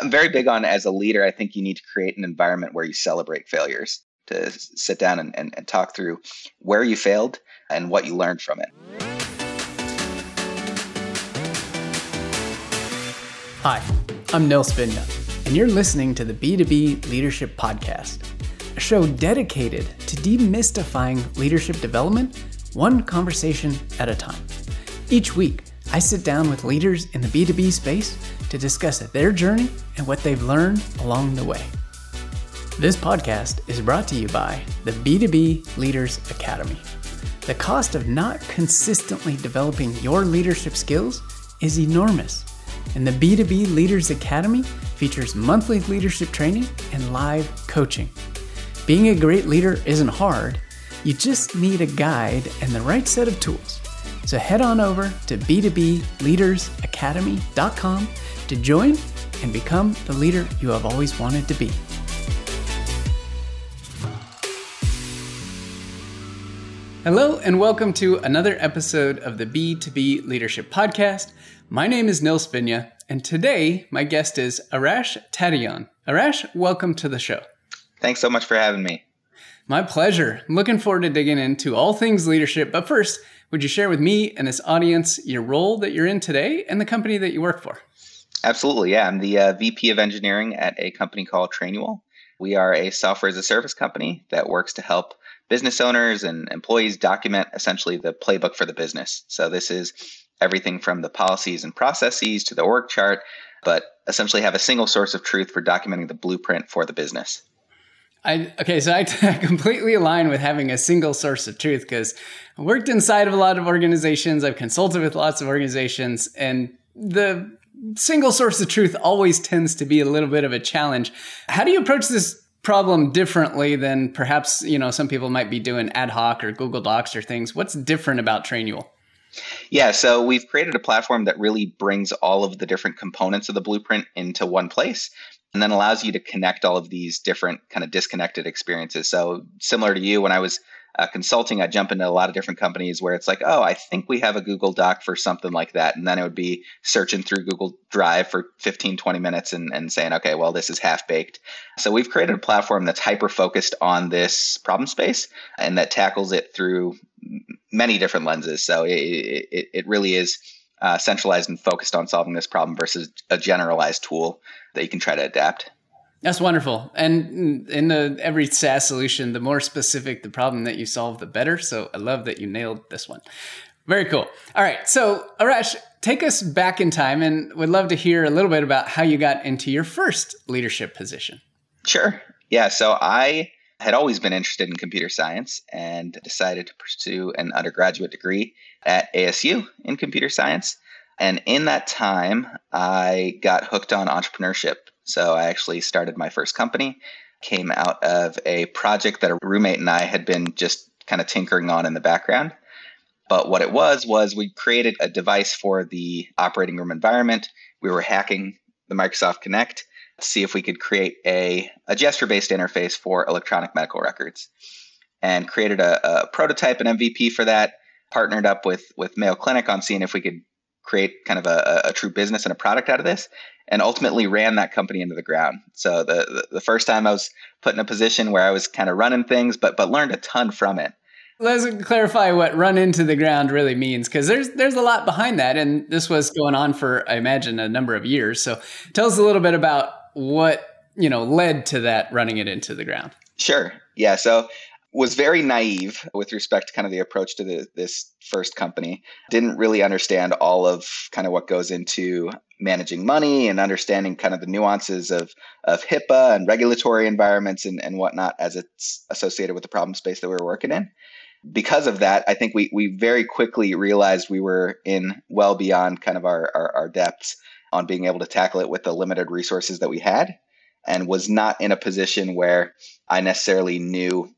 I'm very big on as a leader, I think you need to create an environment where you celebrate failures, to sit down and, and, and talk through where you failed and what you learned from it. Hi, I'm Nil Spinya, and you're listening to the B2B Leadership Podcast, a show dedicated to demystifying leadership development one conversation at a time. Each week, I sit down with leaders in the B2B space to discuss their journey and what they've learned along the way. This podcast is brought to you by the B2B Leaders Academy. The cost of not consistently developing your leadership skills is enormous, and the B2B Leaders Academy features monthly leadership training and live coaching. Being a great leader isn't hard, you just need a guide and the right set of tools. So head on over to b2bleadersacademy.com to join and become the leader you have always wanted to be. Hello, and welcome to another episode of the B2B Leadership Podcast. My name is Nil Spinya, and today my guest is Arash Tadian. Arash, welcome to the show. Thanks so much for having me. My pleasure. I'm looking forward to digging into all things leadership. But first, would you share with me and this audience your role that you're in today and the company that you work for? Absolutely. Yeah. I'm the uh, VP of engineering at a company called Trainual. We are a software as a service company that works to help business owners and employees document essentially the playbook for the business. So this is everything from the policies and processes to the org chart, but essentially have a single source of truth for documenting the blueprint for the business. I okay, so I completely align with having a single source of truth because I worked inside of a lot of organizations. I've consulted with lots of organizations, and the single source of truth always tends to be a little bit of a challenge. How do you approach this problem differently than perhaps you know some people might be doing ad hoc or Google Docs or things? What's different about Trainual? Yeah, so we've created a platform that really brings all of the different components of the blueprint into one place and then allows you to connect all of these different kind of disconnected experiences. So similar to you, when I was uh, consulting, I jump into a lot of different companies where it's like, oh, I think we have a Google Doc for something like that. And then it would be searching through Google Drive for 15, 20 minutes and, and saying, okay, well, this is half baked. So we've created a platform that's hyper focused on this problem space and that tackles it through many different lenses. So it, it, it really is uh, centralized and focused on solving this problem versus a generalized tool that you can try to adapt. That's wonderful. And in the every SaaS solution, the more specific the problem that you solve, the better. So I love that you nailed this one. Very cool. All right. So Arash, take us back in time and would love to hear a little bit about how you got into your first leadership position. Sure. Yeah. So I had always been interested in computer science and decided to pursue an undergraduate degree at ASU in computer science. And in that time, I got hooked on entrepreneurship. So I actually started my first company, came out of a project that a roommate and I had been just kind of tinkering on in the background. But what it was, was we created a device for the operating room environment. We were hacking the Microsoft to see if we could create a, a gesture based interface for electronic medical records. And created a, a prototype and MVP for that. Partnered up with, with Mayo Clinic on seeing if we could create kind of a, a, true business and a product out of this and ultimately ran that company into the ground. So the, the, the first time i was put in a position where i was kind of running things but but learned a ton from it. Let's clarify what run into the ground really means because there's there's a lot behind that and this was going on for i imagine a number of years. So tell us a little bit about what you know led to that running it into the ground sure yeah so was very naive with respect to kind of the approach to the, this first company. Didn't really understand all of kind of what goes into managing money and understanding kind of the nuances of, of HIPAA and regulatory environments and, and whatnot as it's associated with the problem space that we were working in. Because of that, I think we, we very quickly realized we were in well beyond kind of our, our, our depths on being able to tackle it with the limited resources that we had and was not in a position where I necessarily knew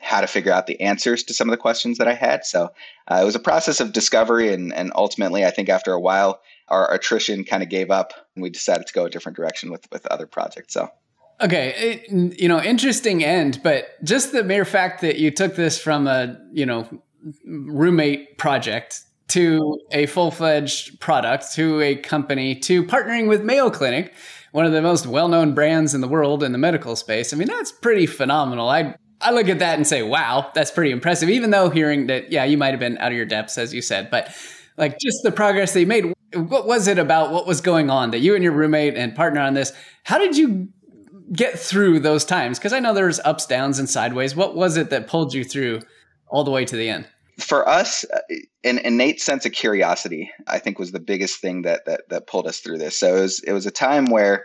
how to figure out the answers to some of the questions that I had. So uh, it was a process of discovery, and, and ultimately, I think after a while, our attrition kind of gave up, and we decided to go a different direction with with other projects. So. Okay, it, you know, interesting end, but just the mere fact that you took this from a you know roommate project to a full fledged product to a company to partnering with Mayo Clinic one of the most well-known brands in the world in the medical space. I mean, that's pretty phenomenal. I I look at that and say, wow, that's pretty impressive. Even though hearing that, yeah, you might have been out of your depths, as you said, but like just the progress you made. What was it about? What was going on that you and your roommate and partner on this? How did you get through those times? Because I know there's ups, downs, and sideways. What was it that pulled you through all the way to the end? For us, uh, an innate sense of curiosity, I think, was the biggest thing that that, that pulled us through this. So it was it was a time where,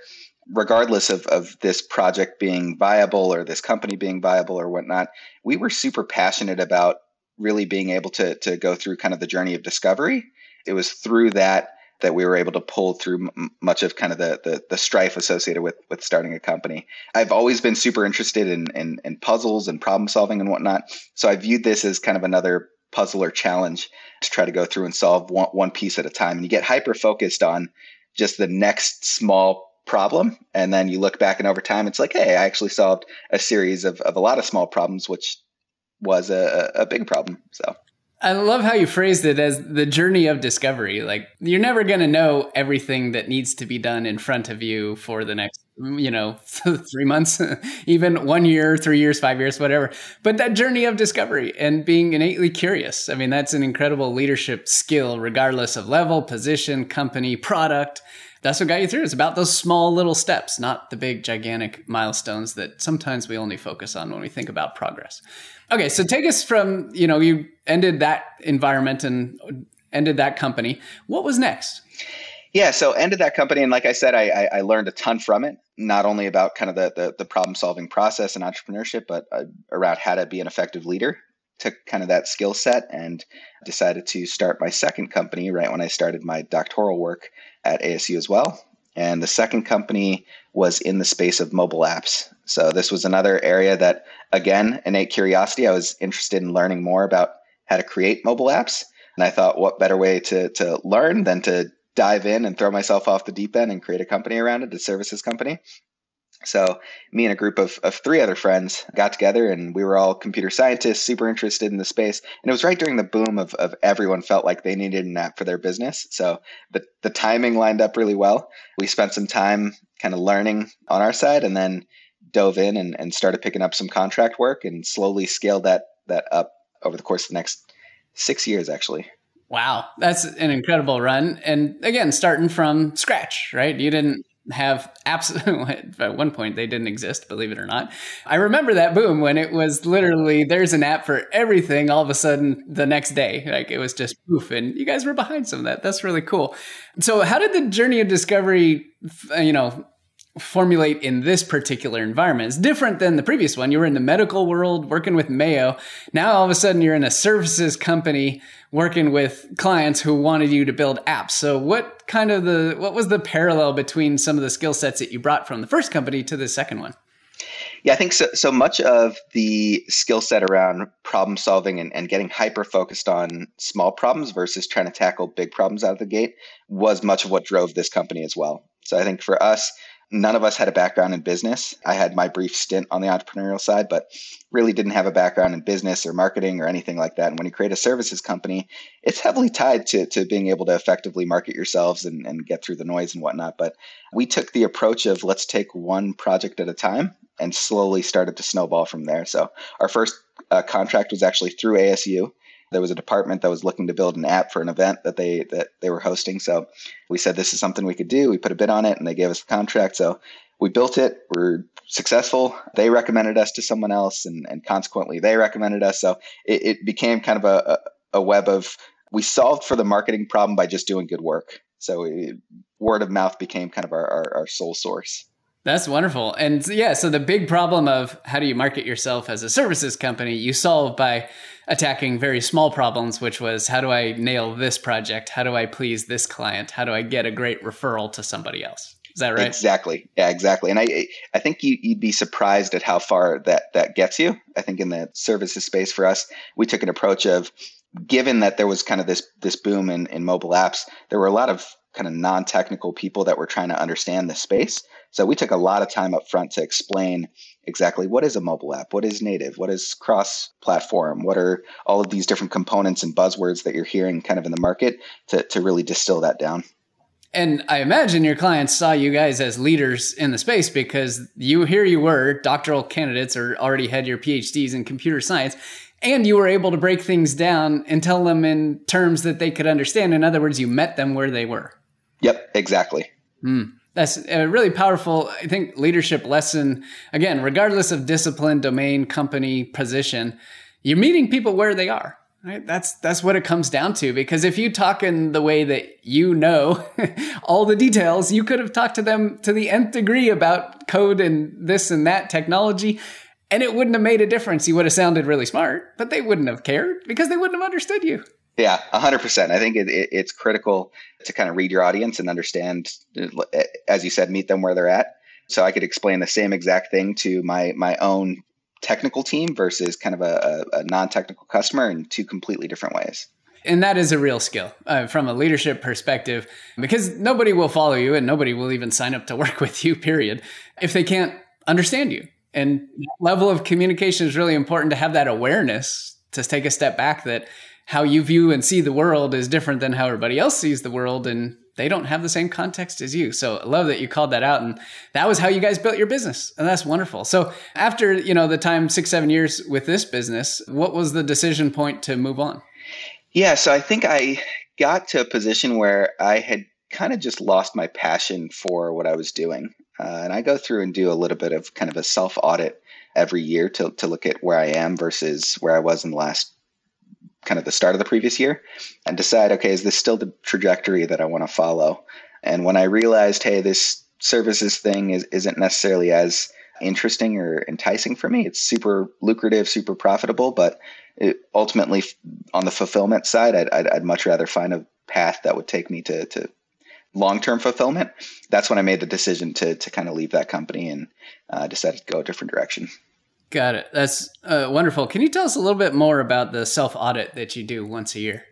regardless of of this project being viable or this company being viable or whatnot, we were super passionate about really being able to to go through kind of the journey of discovery. It was through that that we were able to pull through m- much of kind of the, the, the strife associated with with starting a company. I've always been super interested in, in in puzzles and problem solving and whatnot, so I viewed this as kind of another puzzle or challenge to try to go through and solve one, one piece at a time. And you get hyper focused on just the next small problem and then you look back and over time it's like hey i actually solved a series of, of a lot of small problems which was a, a big problem so I love how you phrased it as the journey of discovery. Like you're never going to know everything that needs to be done in front of you for the next, you know, three months, even one year, three years, five years, whatever. But that journey of discovery and being innately curious. I mean, that's an incredible leadership skill, regardless of level, position, company, product. That's what got you through. It's about those small little steps, not the big, gigantic milestones that sometimes we only focus on when we think about progress. Okay, so take us from, you know, you ended that environment and ended that company. What was next? Yeah, so ended that company, and like I said, I, I, learned a ton from it. Not only about kind of the the, the problem solving process and entrepreneurship, but uh, around how to be an effective leader. Took kind of that skill set and decided to start my second company right when I started my doctoral work at ASU as well. And the second company was in the space of mobile apps. So this was another area that, again, innate curiosity. I was interested in learning more about how to create mobile apps. And I thought, what better way to, to learn than to dive in and throw myself off the deep end and create a company around it, a services company. So me and a group of, of three other friends got together and we were all computer scientists, super interested in the space. And it was right during the boom of, of everyone felt like they needed an app for their business. So the, the timing lined up really well. We spent some time kind of learning on our side and then dove in and, and started picking up some contract work and slowly scaled that that up over the course of the next six years actually. Wow, that's an incredible run. And again, starting from scratch, right? You didn't have absolutely at one point they didn't exist believe it or not i remember that boom when it was literally there's an app for everything all of a sudden the next day like it was just poof and you guys were behind some of that that's really cool so how did the journey of discovery you know formulate in this particular environment. It's different than the previous one. You were in the medical world working with Mayo. Now all of a sudden you're in a services company working with clients who wanted you to build apps. So what kind of the what was the parallel between some of the skill sets that you brought from the first company to the second one? Yeah, I think so. So much of the skill set around problem solving and, and getting hyper focused on small problems versus trying to tackle big problems out of the gate was much of what drove this company as well. So I think for us, none of us had a background in business. I had my brief stint on the entrepreneurial side, but really didn't have a background in business or marketing or anything like that. And when you create a services company, it's heavily tied to, to being able to effectively market yourselves and, and get through the noise and whatnot. But we took the approach of let's take one project at a time and slowly started to snowball from there. So our first uh, contract was actually through ASU there was a department that was looking to build an app for an event that they that they were hosting. So we said this is something we could do. We put a bid on it, and they gave us the contract. So we built it. We're successful. They recommended us to someone else, and, and consequently, they recommended us. So it, it became kind of a, a, a web of we solved for the marketing problem by just doing good work. So word of mouth became kind of our, our, our sole source. That's wonderful. And yeah, so the big problem of how do you market yourself as a services company, you solve by attacking very small problems, which was how do I nail this project? How do I please this client? How do I get a great referral to somebody else? Is that right? Exactly. Yeah, exactly. And I I think you, would be surprised at how far that that gets you. I think in the services space for us, we took an approach of given that there was kind of this this boom in, in mobile apps, there were a lot of kind of non-technical people that were trying to understand the space. So we took a lot of time up front to explain exactly what is a mobile app, what is native, what is cross-platform, what are all of these different components and buzzwords that you're hearing kind of in the market to, to really distill that down. And I imagine your clients saw you guys as leaders in the space because you here you were, doctoral candidates or already had your PhDs in computer science, and you were able to break things down and tell them in terms that they could understand. In other words, you met them where they were. Yep, exactly. Mm, that's a really powerful, I think, leadership lesson. Again, regardless of discipline, domain, company, position, you're meeting people where they are. Right? That's that's what it comes down to. Because if you talk in the way that you know all the details, you could have talked to them to the nth degree about code and this and that technology, and it wouldn't have made a difference. You would have sounded really smart, but they wouldn't have cared because they wouldn't have understood you. Yeah, 100%. I think it, it, it's critical to kind of read your audience and understand, as you said, meet them where they're at. So I could explain the same exact thing to my my own technical team versus kind of a, a non-technical customer in two completely different ways and that is a real skill uh, from a leadership perspective because nobody will follow you and nobody will even sign up to work with you period if they can't understand you and level of communication is really important to have that awareness to take a step back that how you view and see the world is different than how everybody else sees the world and they don't have the same context as you. So I love that you called that out. And that was how you guys built your business. And that's wonderful. So after, you know, the time six, seven years with this business, what was the decision point to move on? Yeah. So I think I got to a position where I had kind of just lost my passion for what I was doing. Uh, and I go through and do a little bit of kind of a self audit every year to, to look at where I am versus where I was in the last kind of the start of the previous year and decide, okay, is this still the trajectory that I want to follow? And when I realized, hey, this services thing is, isn't necessarily as interesting or enticing for me, it's super lucrative, super profitable, but it, ultimately on the fulfillment side, I'd, I'd, I'd, much rather find a path that would take me to, to long-term fulfillment. That's when I made the decision to, to kind of leave that company and uh, decided to go a different direction. Got it. That's uh, wonderful. Can you tell us a little bit more about the self audit that you do once a year?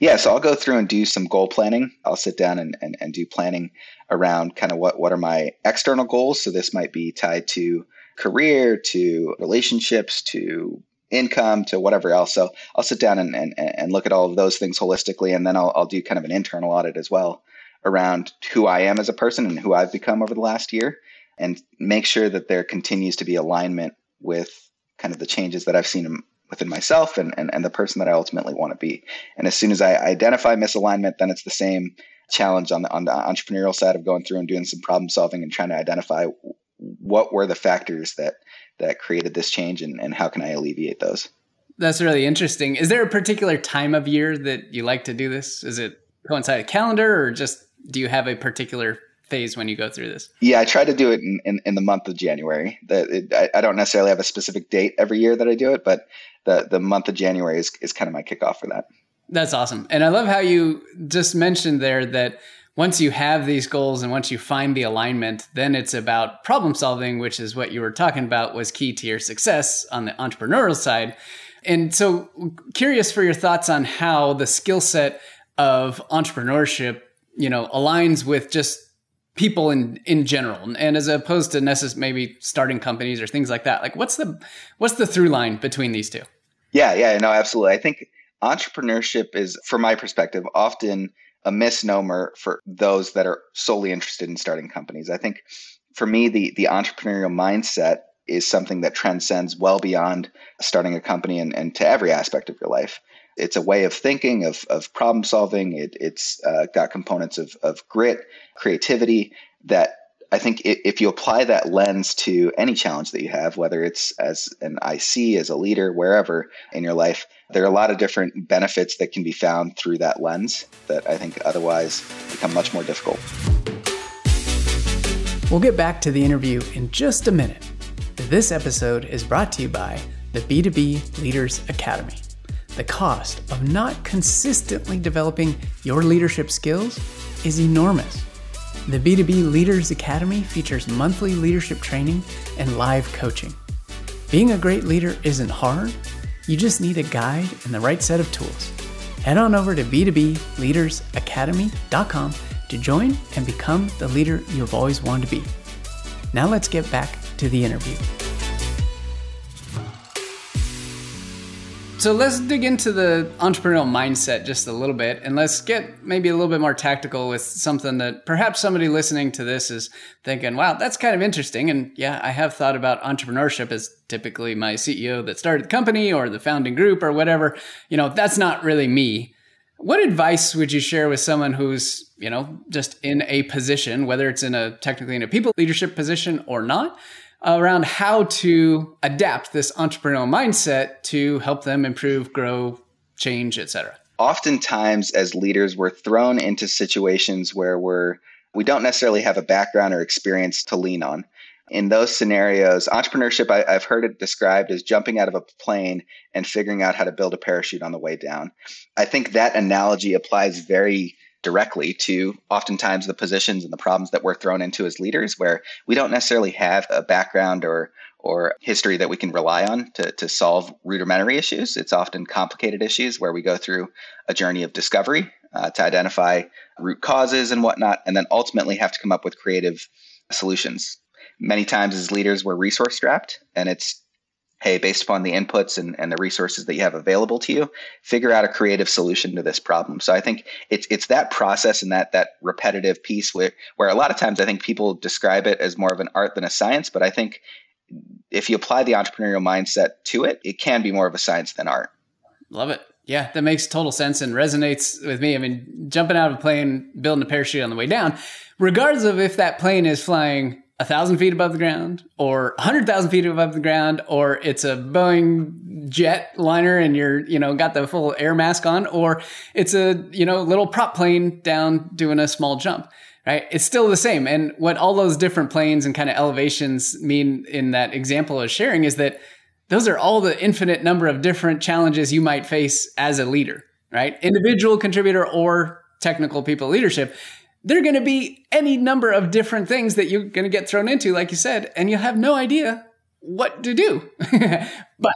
Yeah, so I'll go through and do some goal planning. I'll sit down and, and, and do planning around kind of what, what are my external goals. So this might be tied to career, to relationships, to income, to whatever else. So I'll sit down and, and, and look at all of those things holistically. And then I'll, I'll do kind of an internal audit as well around who I am as a person and who I've become over the last year and make sure that there continues to be alignment with kind of the changes that I've seen within myself and, and, and the person that I ultimately want to be. And as soon as I identify misalignment, then it's the same challenge on the, on the entrepreneurial side of going through and doing some problem solving and trying to identify what were the factors that, that created this change and, and how can I alleviate those. That's really interesting. Is there a particular time of year that you like to do this? Is it coincide a calendar or just do you have a particular phase when you go through this? Yeah, I try to do it in, in, in the month of January. The, it, I, I, don't necessarily have a specific date every year that I do it, but the, the month of January is, is kind of my kickoff for that. That's awesome. And I love how you just mentioned there that once you have these goals and once you find the alignment, then it's about problem solving, which is what you were talking about was key to your success on the entrepreneurial side. And so curious for your thoughts on how the skill set of entrepreneurship, you know, aligns with just people in in general. And as opposed to necessarily maybe starting companies or things like that like what's the what's the through line between these two? Yeah yeah no absolutely. I think entrepreneurship is from my perspective often a misnomer for those that are solely interested in starting companies. I think for me the the entrepreneurial mindset is something that transcends well beyond starting a company and, and to every aspect of your life it's a way of thinking, of, of problem solving. It, has uh, got components of, of grit, creativity that I think if you apply that lens to any challenge that you have, whether it's as an IC, as a leader, wherever in your life, there are a lot of different benefits that can be found through that lens that I think otherwise become much more difficult. We'll get back to the interview in just a minute. This episode is brought to you by the B2B Leaders Academy the cost of not consistently developing your leadership skills is enormous. The B2B Leaders Academy features monthly leadership training and live coaching. Being a great leader isn't hard, you just need a guide and the right set of tools. Head on over to b2bleadersacademy.com to join and become the leader you've always wanted to be. Now let's get back to the interview. So let's dig into the entrepreneurial mindset just a little bit and let's get maybe a little bit more tactical with something that perhaps somebody listening to this is thinking, wow, that's kind of interesting. And yeah, I have thought about entrepreneurship as typically my CEO that started the company or the founding group or whatever. You know, that's not really me. What advice would you share with someone who's, you know, just in a position, whether it's in a technically in a people leadership position or not, around how to adapt this entrepreneurial mindset to help them improve, grow, change, etc. Oftentimes, as leaders, we're thrown into situations where we're we don't necessarily have a background or experience to lean on. In those scenarios, entrepreneurship, I, have heard it described as jumping out of a plane and figuring out how to build a parachute on the way down. I think that analogy applies very directly to oftentimes the positions and the problems that we're thrown into as leaders where we don't necessarily have a background or or history that we can rely on to, to solve rudimentary issues. It's often complicated issues where we go through a journey of discovery uh, to identify root causes and whatnot, and then ultimately have to come up with creative solutions. Many times as leaders, we're resource strapped, and it's hey, based upon the inputs and, and the resources that you have available to you, figure out a creative solution to this problem. So I think it's it's that process and that that repetitive piece where where a lot of times I think people describe it as more of an art than a science, but I think if you apply the entrepreneurial mindset to it, it can be more of a science than art. Love it. Yeah, that makes total sense and resonates with me. I mean, jumping out of a plane, building a parachute on the way down, regardless of if that plane is flying a thousand feet above the ground or a hundred thousand feet above the ground or it's a boeing jet liner and you're you know got the full air mask on or it's a you know little prop plane down doing a small jump right? It's still the same. And what all those different planes and kind of elevations mean in that example of sharing is that those are all the infinite number of different challenges you might face as a leader right? Individual contributor or technical people leadership there are going to be any number of different things that you're going to get thrown into, like you said, and you'll have no idea what to do. but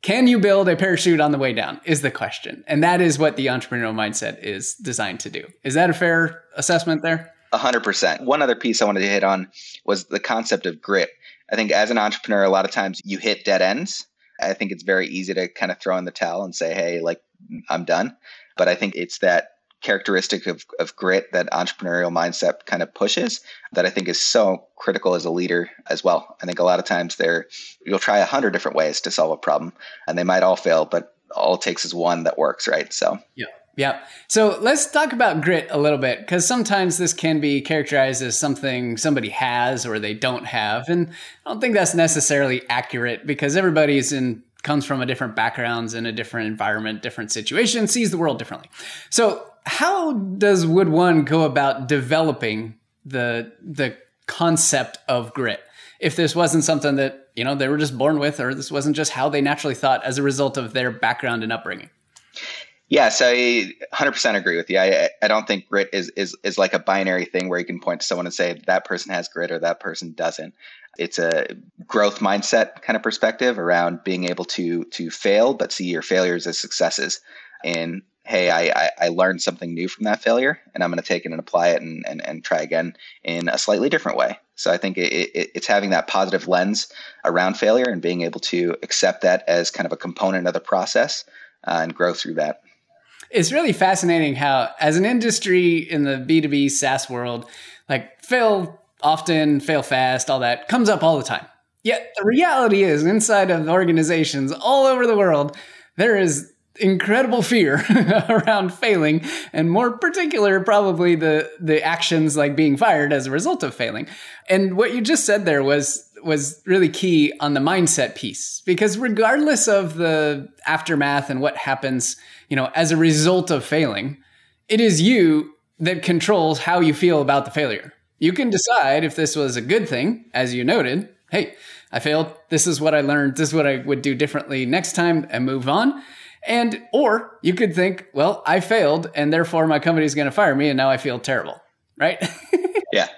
can you build a parachute on the way down is the question. And that is what the entrepreneurial mindset is designed to do. Is that a fair assessment there? 100%. One other piece I wanted to hit on was the concept of grit. I think as an entrepreneur, a lot of times you hit dead ends. I think it's very easy to kind of throw in the towel and say, hey, like, I'm done. But I think it's that characteristic of, of grit that entrepreneurial mindset kind of pushes that I think is so critical as a leader as well. I think a lot of times there you'll try a hundred different ways to solve a problem and they might all fail, but all it takes is one that works, right? So yeah. Yeah. So let's talk about grit a little bit because sometimes this can be characterized as something somebody has or they don't have. And I don't think that's necessarily accurate because everybody's in comes from a different backgrounds in a different environment, different situation, sees the world differently. So how does would one go about developing the the concept of grit if this wasn't something that you know they were just born with or this wasn't just how they naturally thought as a result of their background and upbringing Yes, I 100% agree with you. I, I don't think grit is, is is like a binary thing where you can point to someone and say that person has grit or that person doesn't. It's a growth mindset kind of perspective around being able to to fail but see your failures as successes and hey, I, I, I, learned something new from that failure and I'm going to take it and apply it and, and, and try again in a slightly different way. So I think it, it, it's having that positive lens around failure and being able to accept that as kind of a component of the process uh, and grow through that. It's really fascinating how, as an industry in the B2B SaaS world, like fail often, fail fast, all that comes up all the time. Yet the reality is, inside of organizations all over the world, there is incredible fear around failing and more particular probably the the actions like being fired as a result of failing and what you just said there was was really key on the mindset piece because regardless of the aftermath and what happens you know as a result of failing it is you that controls how you feel about the failure you can decide if this was a good thing as you noted hey i failed this is what i learned this is what i would do differently next time and move on and, or you could think, well, I failed and therefore my company is going to fire me and now I feel terrible. Right. yeah.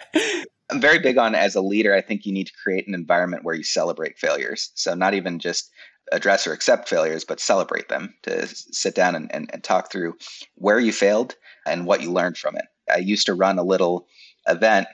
I'm very big on as a leader, I think you need to create an environment where you celebrate failures. So not even just address or accept failures, but celebrate them to sit down and, and, and talk through where you failed and what you learned from it. I used to run a little event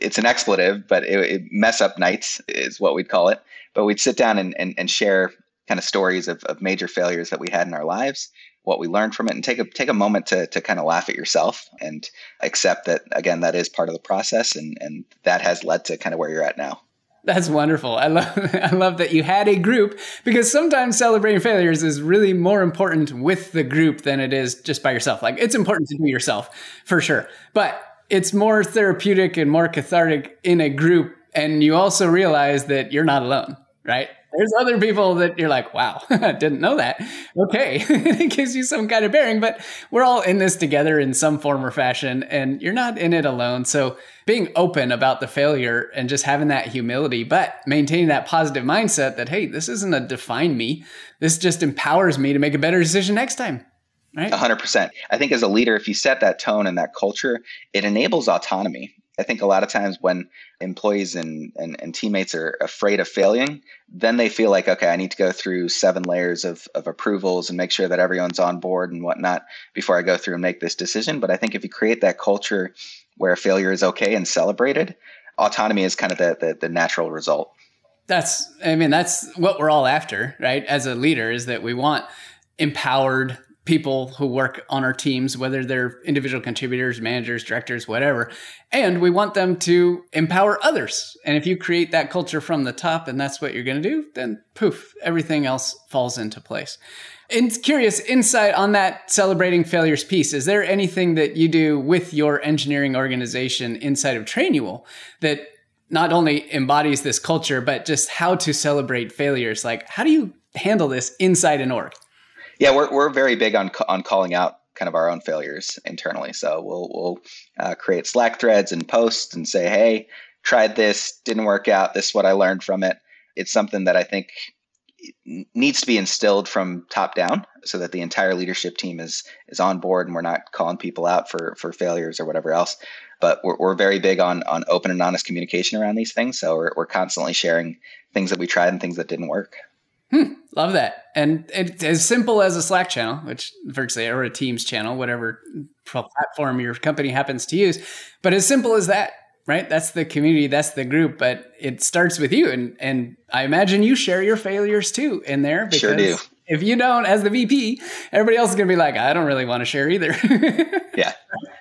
it's an expletive, but it, it, mess up nights is what we'd call it. But we'd sit down and, and, and share kind of stories of, of major failures that we had in our lives, what we learned from it, and take a take a moment to to kind of laugh at yourself and accept that again that is part of the process, and and that has led to kind of where you're at now. That's wonderful. I love I love that you had a group because sometimes celebrating failures is really more important with the group than it is just by yourself. Like it's important to do yourself for sure. But it's more therapeutic and more cathartic in a group and you also realize that you're not alone, right? There's other people that you're like, wow, I didn't know that. Okay. it gives you some kind of bearing, but we're all in this together in some form or fashion, and you're not in it alone. So being open about the failure and just having that humility, but maintaining that positive mindset that, hey, this isn't a define me. This just empowers me to make a better decision next time. Right? 100%. I think as a leader, if you set that tone and that culture, it enables autonomy. I think a lot of times when employees and, and, and, teammates are afraid of failing, then they feel like, okay, I need to go through seven layers of, of approvals and make sure that everyone's on board and whatnot before I go through and make this decision. But I think if you create that culture where failure is okay and celebrated, autonomy is kind of the, the, the natural result. That's, I mean, that's what we're all after, right? As a leader, is that we want empowered people who work on our teams, whether they're individual contributors, managers, directors, whatever. And we want them to empower others. And if you create that culture from the top and that's what you're going to do, then poof, everything else falls into place. And curious insight on that celebrating failures piece. Is there anything that you do with your engineering organization inside of Trainual that not only embodies this culture, but just how to celebrate failures? Like, how do you handle this inside an org? Yeah, we're we're very big on on calling out kind of our own failures internally. So we'll we'll uh, create Slack threads and posts and say, "Hey, tried this, didn't work out. This is what I learned from it." It's something that I think needs to be instilled from top down, so that the entire leadership team is is on board and we're not calling people out for for failures or whatever else. But we're, we're very big on on open and honest communication around these things. So we're we're constantly sharing things that we tried and things that didn't work. Hmm, love that. And it's as simple as a Slack channel, which virtually, or a Teams channel, whatever platform your company happens to use. But as simple as that, right? That's the community, that's the group, but it starts with you. And, and I imagine you share your failures too in there. Because sure do. If you don't, as the VP, everybody else is going to be like, I don't really want to share either. yeah.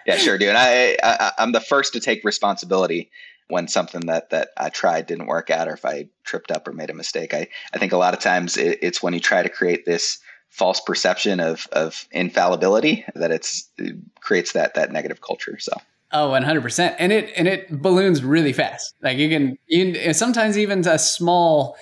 Yeah, sure do. And I, I, I'm the first to take responsibility when something that that I tried didn't work out or if I tripped up or made a mistake. I, I think a lot of times it, it's when you try to create this false perception of of infallibility that it's it creates that that negative culture. So Oh, 100%. And it and it balloons really fast. Like you can, you sometimes even a small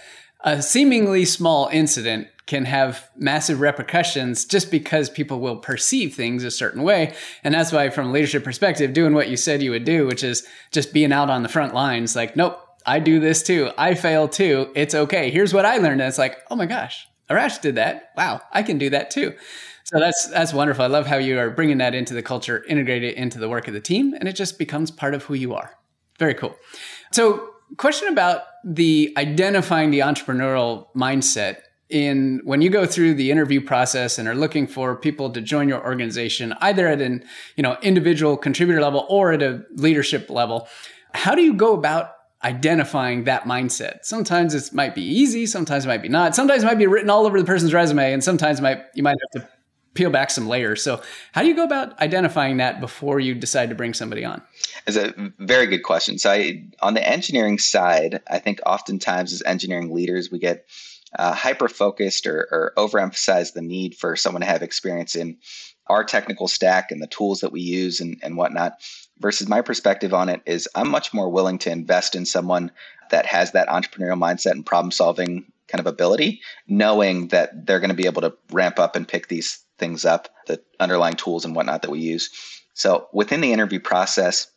a seemingly small incident can have massive repercussions just because people will perceive things a certain way. And that's why, from a leadership perspective, doing what you said you would do, which is just being out on the front lines, like, nope, I do this too. I fail too. It's okay. Here's what I learned. And it's like, oh my gosh, Arash did that. Wow, I can do that too. So that's that's wonderful. I love how you are bringing that into the culture, integrate it into the work of the team, and it just becomes part of who you are. Very cool. So, question about the identifying the entrepreneurial mindset in when you go through the interview process and are looking for people to join your organization either at an you know individual contributor level or at a leadership level how do you go about identifying that mindset? Sometimes it might be easy sometimes it might be not. Sometimes it might be written all over the person's resume and sometimes might you might have to peel back some layers. So how do you go about identifying that before you decide to bring somebody on? It's a very good question. So I, on the engineering side i think oftentimes as engineering leaders we get uh, hyper focused or, or overemphasize the need for someone to have experience in our technical stack and the tools that we use and, and whatnot. Versus my perspective on it is I'm much more willing to invest in someone that has that entrepreneurial mindset and problem solving kind of ability, knowing that they're going to be able to ramp up and pick these things up, the underlying tools and whatnot that we use. So within the interview process,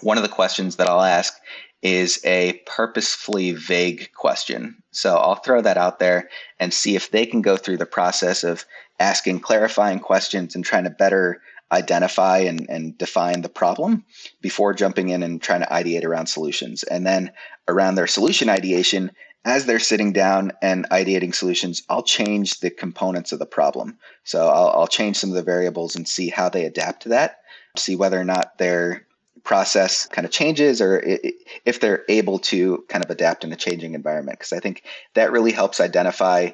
one of the questions that I'll ask is a purposefully vague question. So I'll throw that out there and see if they can go through the process of asking clarifying questions and trying to better identify and, and define the problem before jumping in and trying to ideate around solutions. And then around their solution ideation, as they're sitting down and ideating solutions, I'll change the components of the problem. So I'll, I'll change some of the variables and see how they adapt to that, see whether or not they're process kind of changes or if they're able to kind of adapt in a changing environment. Because i think that really helps identify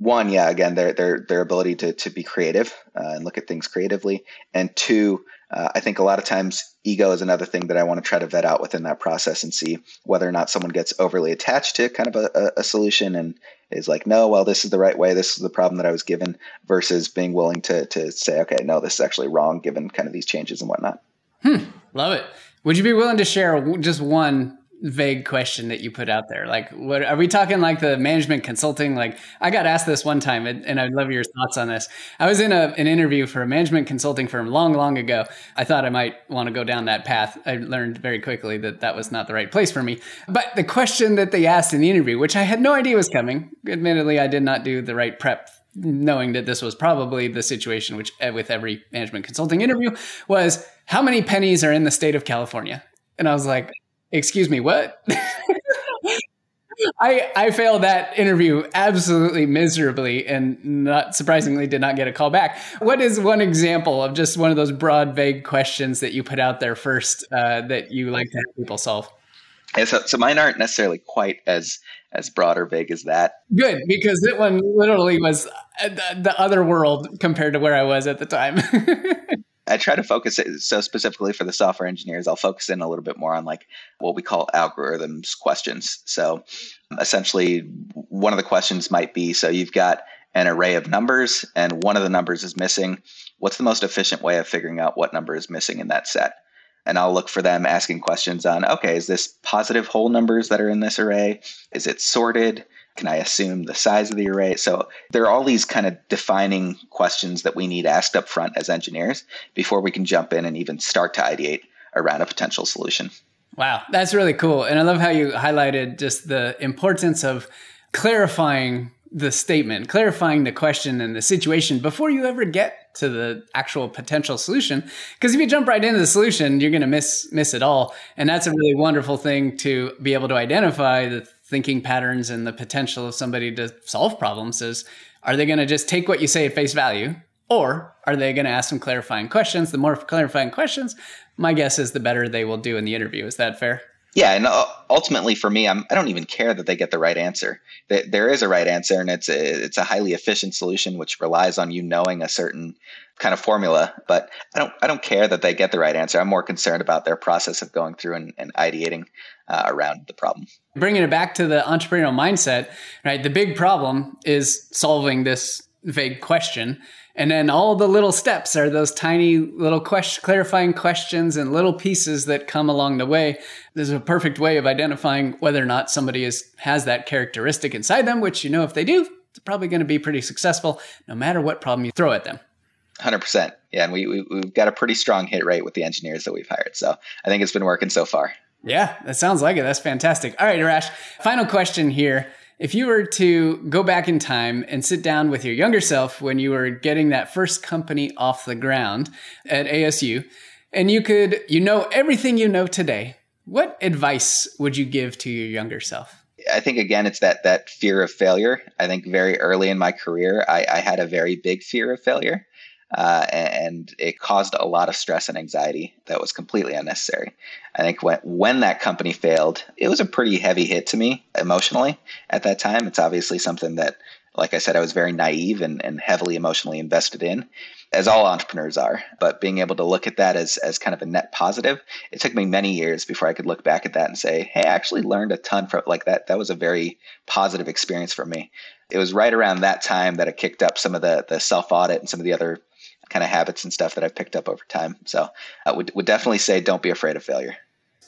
one, yeah, again, their their their ability to to be creative uh, and look at things creatively, and two, uh, I think a lot of times ego is another thing that I want to try to vet out within that process and see whether or not someone gets overly attached to kind of a, a solution and is like, no, well, this is the right way, this is the problem that I was given, versus being willing to to say, okay, no, this is actually wrong given kind of these changes and whatnot. Hmm, love it. Would you be willing to share just one vague question that you put out there. Like, what are we talking like the management consulting? Like, I got asked this one time, and, I'd love your thoughts on this. I was in a, an interview for a management consulting firm long, long ago. I thought I might want to go down that path. I learned very quickly that that was not the right place for me. But the question that they asked in the interview, which I had no idea was coming, admittedly, I did not do the right prep knowing that this was probably the situation which eh, with every management consulting interview was how many pennies are in the state of California? And I was like, excuse me, what? I I failed that interview absolutely miserably, and not surprisingly, did not get a call back. What is one example of just one of those broad, vague questions that you put out there first uh, that you like to have people solve? Yeah, so, so mine aren't necessarily quite as as broad or vague as that. Good, because that one literally was uh, the other world compared to where I was at the time. I try to focus it so specifically for the software engineers, I'll focus in a little bit more on like what we call algorithms questions. So essentially one of the questions might be so you've got an array of numbers and one of the numbers is missing. What's the most efficient way of figuring out what number is missing in that set? And I'll look for them asking questions on okay, is this positive whole numbers that are in this array? Is it sorted? Can I assume the size of the array? So there are all these kind of defining questions that we need asked up front as engineers before we can jump in and even start to ideate around a potential solution. Wow, that's really cool. And I love how you highlighted just the importance of clarifying the statement, clarifying the question and the situation before you ever get to the actual potential solution. Because if you jump right into the solution, you're going to miss miss it all. And that's a really wonderful thing to be able to identify the thinking patterns and the potential of somebody to solve problems is are they going to just take what you say at face value or are they going to ask some clarifying questions the more clarifying questions my guess is the better they will do in the interview is that fair yeah and uh, ultimately for me I'm, i don't even care that they get the right answer there is a right answer and it's a, it's a highly efficient solution which relies on you knowing a certain kind of formula but i don't i don't care that they get the right answer i'm more concerned about their process of going through and, and ideating uh, around the problem. Bringing it back to the entrepreneurial mindset, right? The big problem is solving this vague question. And then all the little steps are those tiny little question, clarifying questions and little pieces that come along the way. There's a perfect way of identifying whether or not somebody is has that characteristic inside them, which you know if they do, it's probably going to be pretty successful no matter what problem you throw at them. 100%. Yeah, and we, we, we've got a pretty strong hit rate with the engineers that we've hired. So I think it's been working so far. Yeah, that sounds like it. That's fantastic. All right, Arash, final question here. If you were to go back in time and sit down with your younger self when you were getting that first company off the ground at ASU, and you could, you know, everything you know today, what advice would you give to your younger self? I think again, it's that that fear of failure. I think very early in my career, I, I had a very big fear of failure uh, and it caused a lot of stress and anxiety that was completely unnecessary. I think when when that company failed, it was a pretty heavy hit to me emotionally at that time. It's obviously something that, like I said, I was very naive and, and heavily emotionally invested in, as all entrepreneurs are. But being able to look at that as as kind of a net positive, it took me many years before I could look back at that and say, "Hey, I actually learned a ton from like that. That was a very positive experience for me." It was right around that time that it kicked up some of the the self audit and some of the other kind of habits and stuff that I've picked up over time. So I would, would definitely say don't be afraid of failure.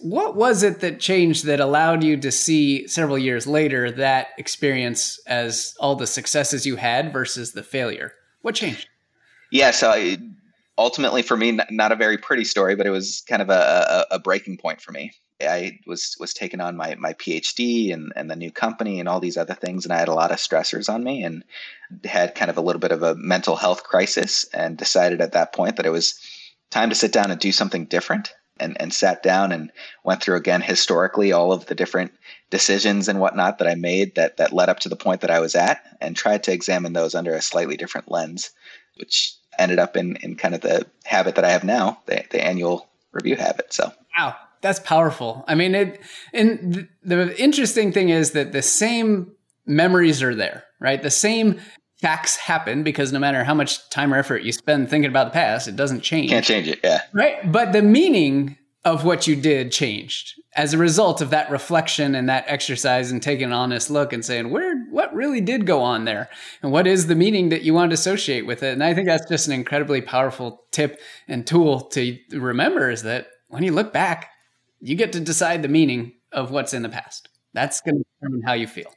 What was it that changed that allowed you to see several years later that experience as all the successes you had versus the failure? What changed? Yeah, so I, ultimately for me, not a very pretty story, but it was kind of a, a, a breaking point for me. I was was taking on my my PhD and and the new company and all these other things, and I had a lot of stressors on me, and had kind of a little bit of a mental health crisis, and decided at that point that it was time to sit down and do something different. And, and sat down and went through again historically all of the different decisions and whatnot that I made that that led up to the point that I was at, and tried to examine those under a slightly different lens, which ended up in in kind of the habit that I have now, the, the annual review habit. So wow, that's powerful. I mean, it, and the interesting thing is that the same memories are there, right? The same facts happen because no matter how much time or effort you spend thinking about the past, it doesn't change. Can't change it. Yeah. Right. But the meaning of what you did changed as a result of that reflection and that exercise and taking an honest look and saying where what really did go on there and what is the meaning that you want to associate with it and i think that's just an incredibly powerful tip and tool to remember is that when you look back you get to decide the meaning of what's in the past that's going to determine how you feel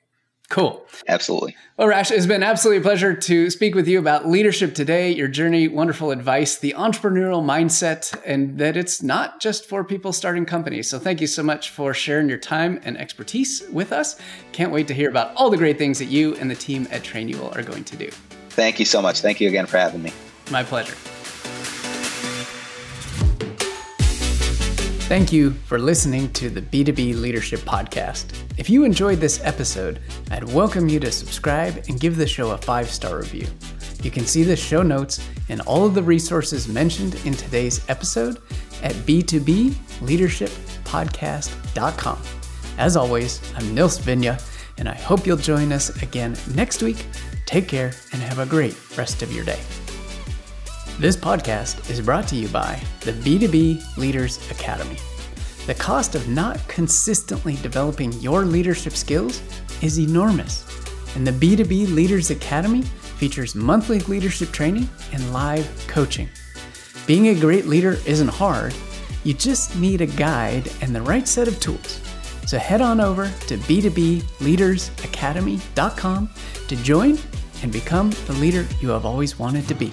Cool. Absolutely. Well, Rash, it's been absolutely a pleasure to speak with you about leadership today, your journey, wonderful advice, the entrepreneurial mindset, and that it's not just for people starting companies. So thank you so much for sharing your time and expertise with us. Can't wait to hear about all the great things that you and the team at Trainual are going to do. Thank you so much. Thank you again for having me. My pleasure. Thank you for listening to the B2B Leadership Podcast. If you enjoyed this episode, I'd welcome you to subscribe and give the show a five star review. You can see the show notes and all of the resources mentioned in today's episode at b2bleadershippodcast.com. As always, I'm Nils Vinje, and I hope you'll join us again next week. Take care and have a great rest of your day. This podcast is brought to you by the B2B Leaders Academy. The cost of not consistently developing your leadership skills is enormous, and the B2B Leaders Academy features monthly leadership training and live coaching. Being a great leader isn't hard, you just need a guide and the right set of tools. So head on over to b2bleadersacademy.com to join and become the leader you have always wanted to be.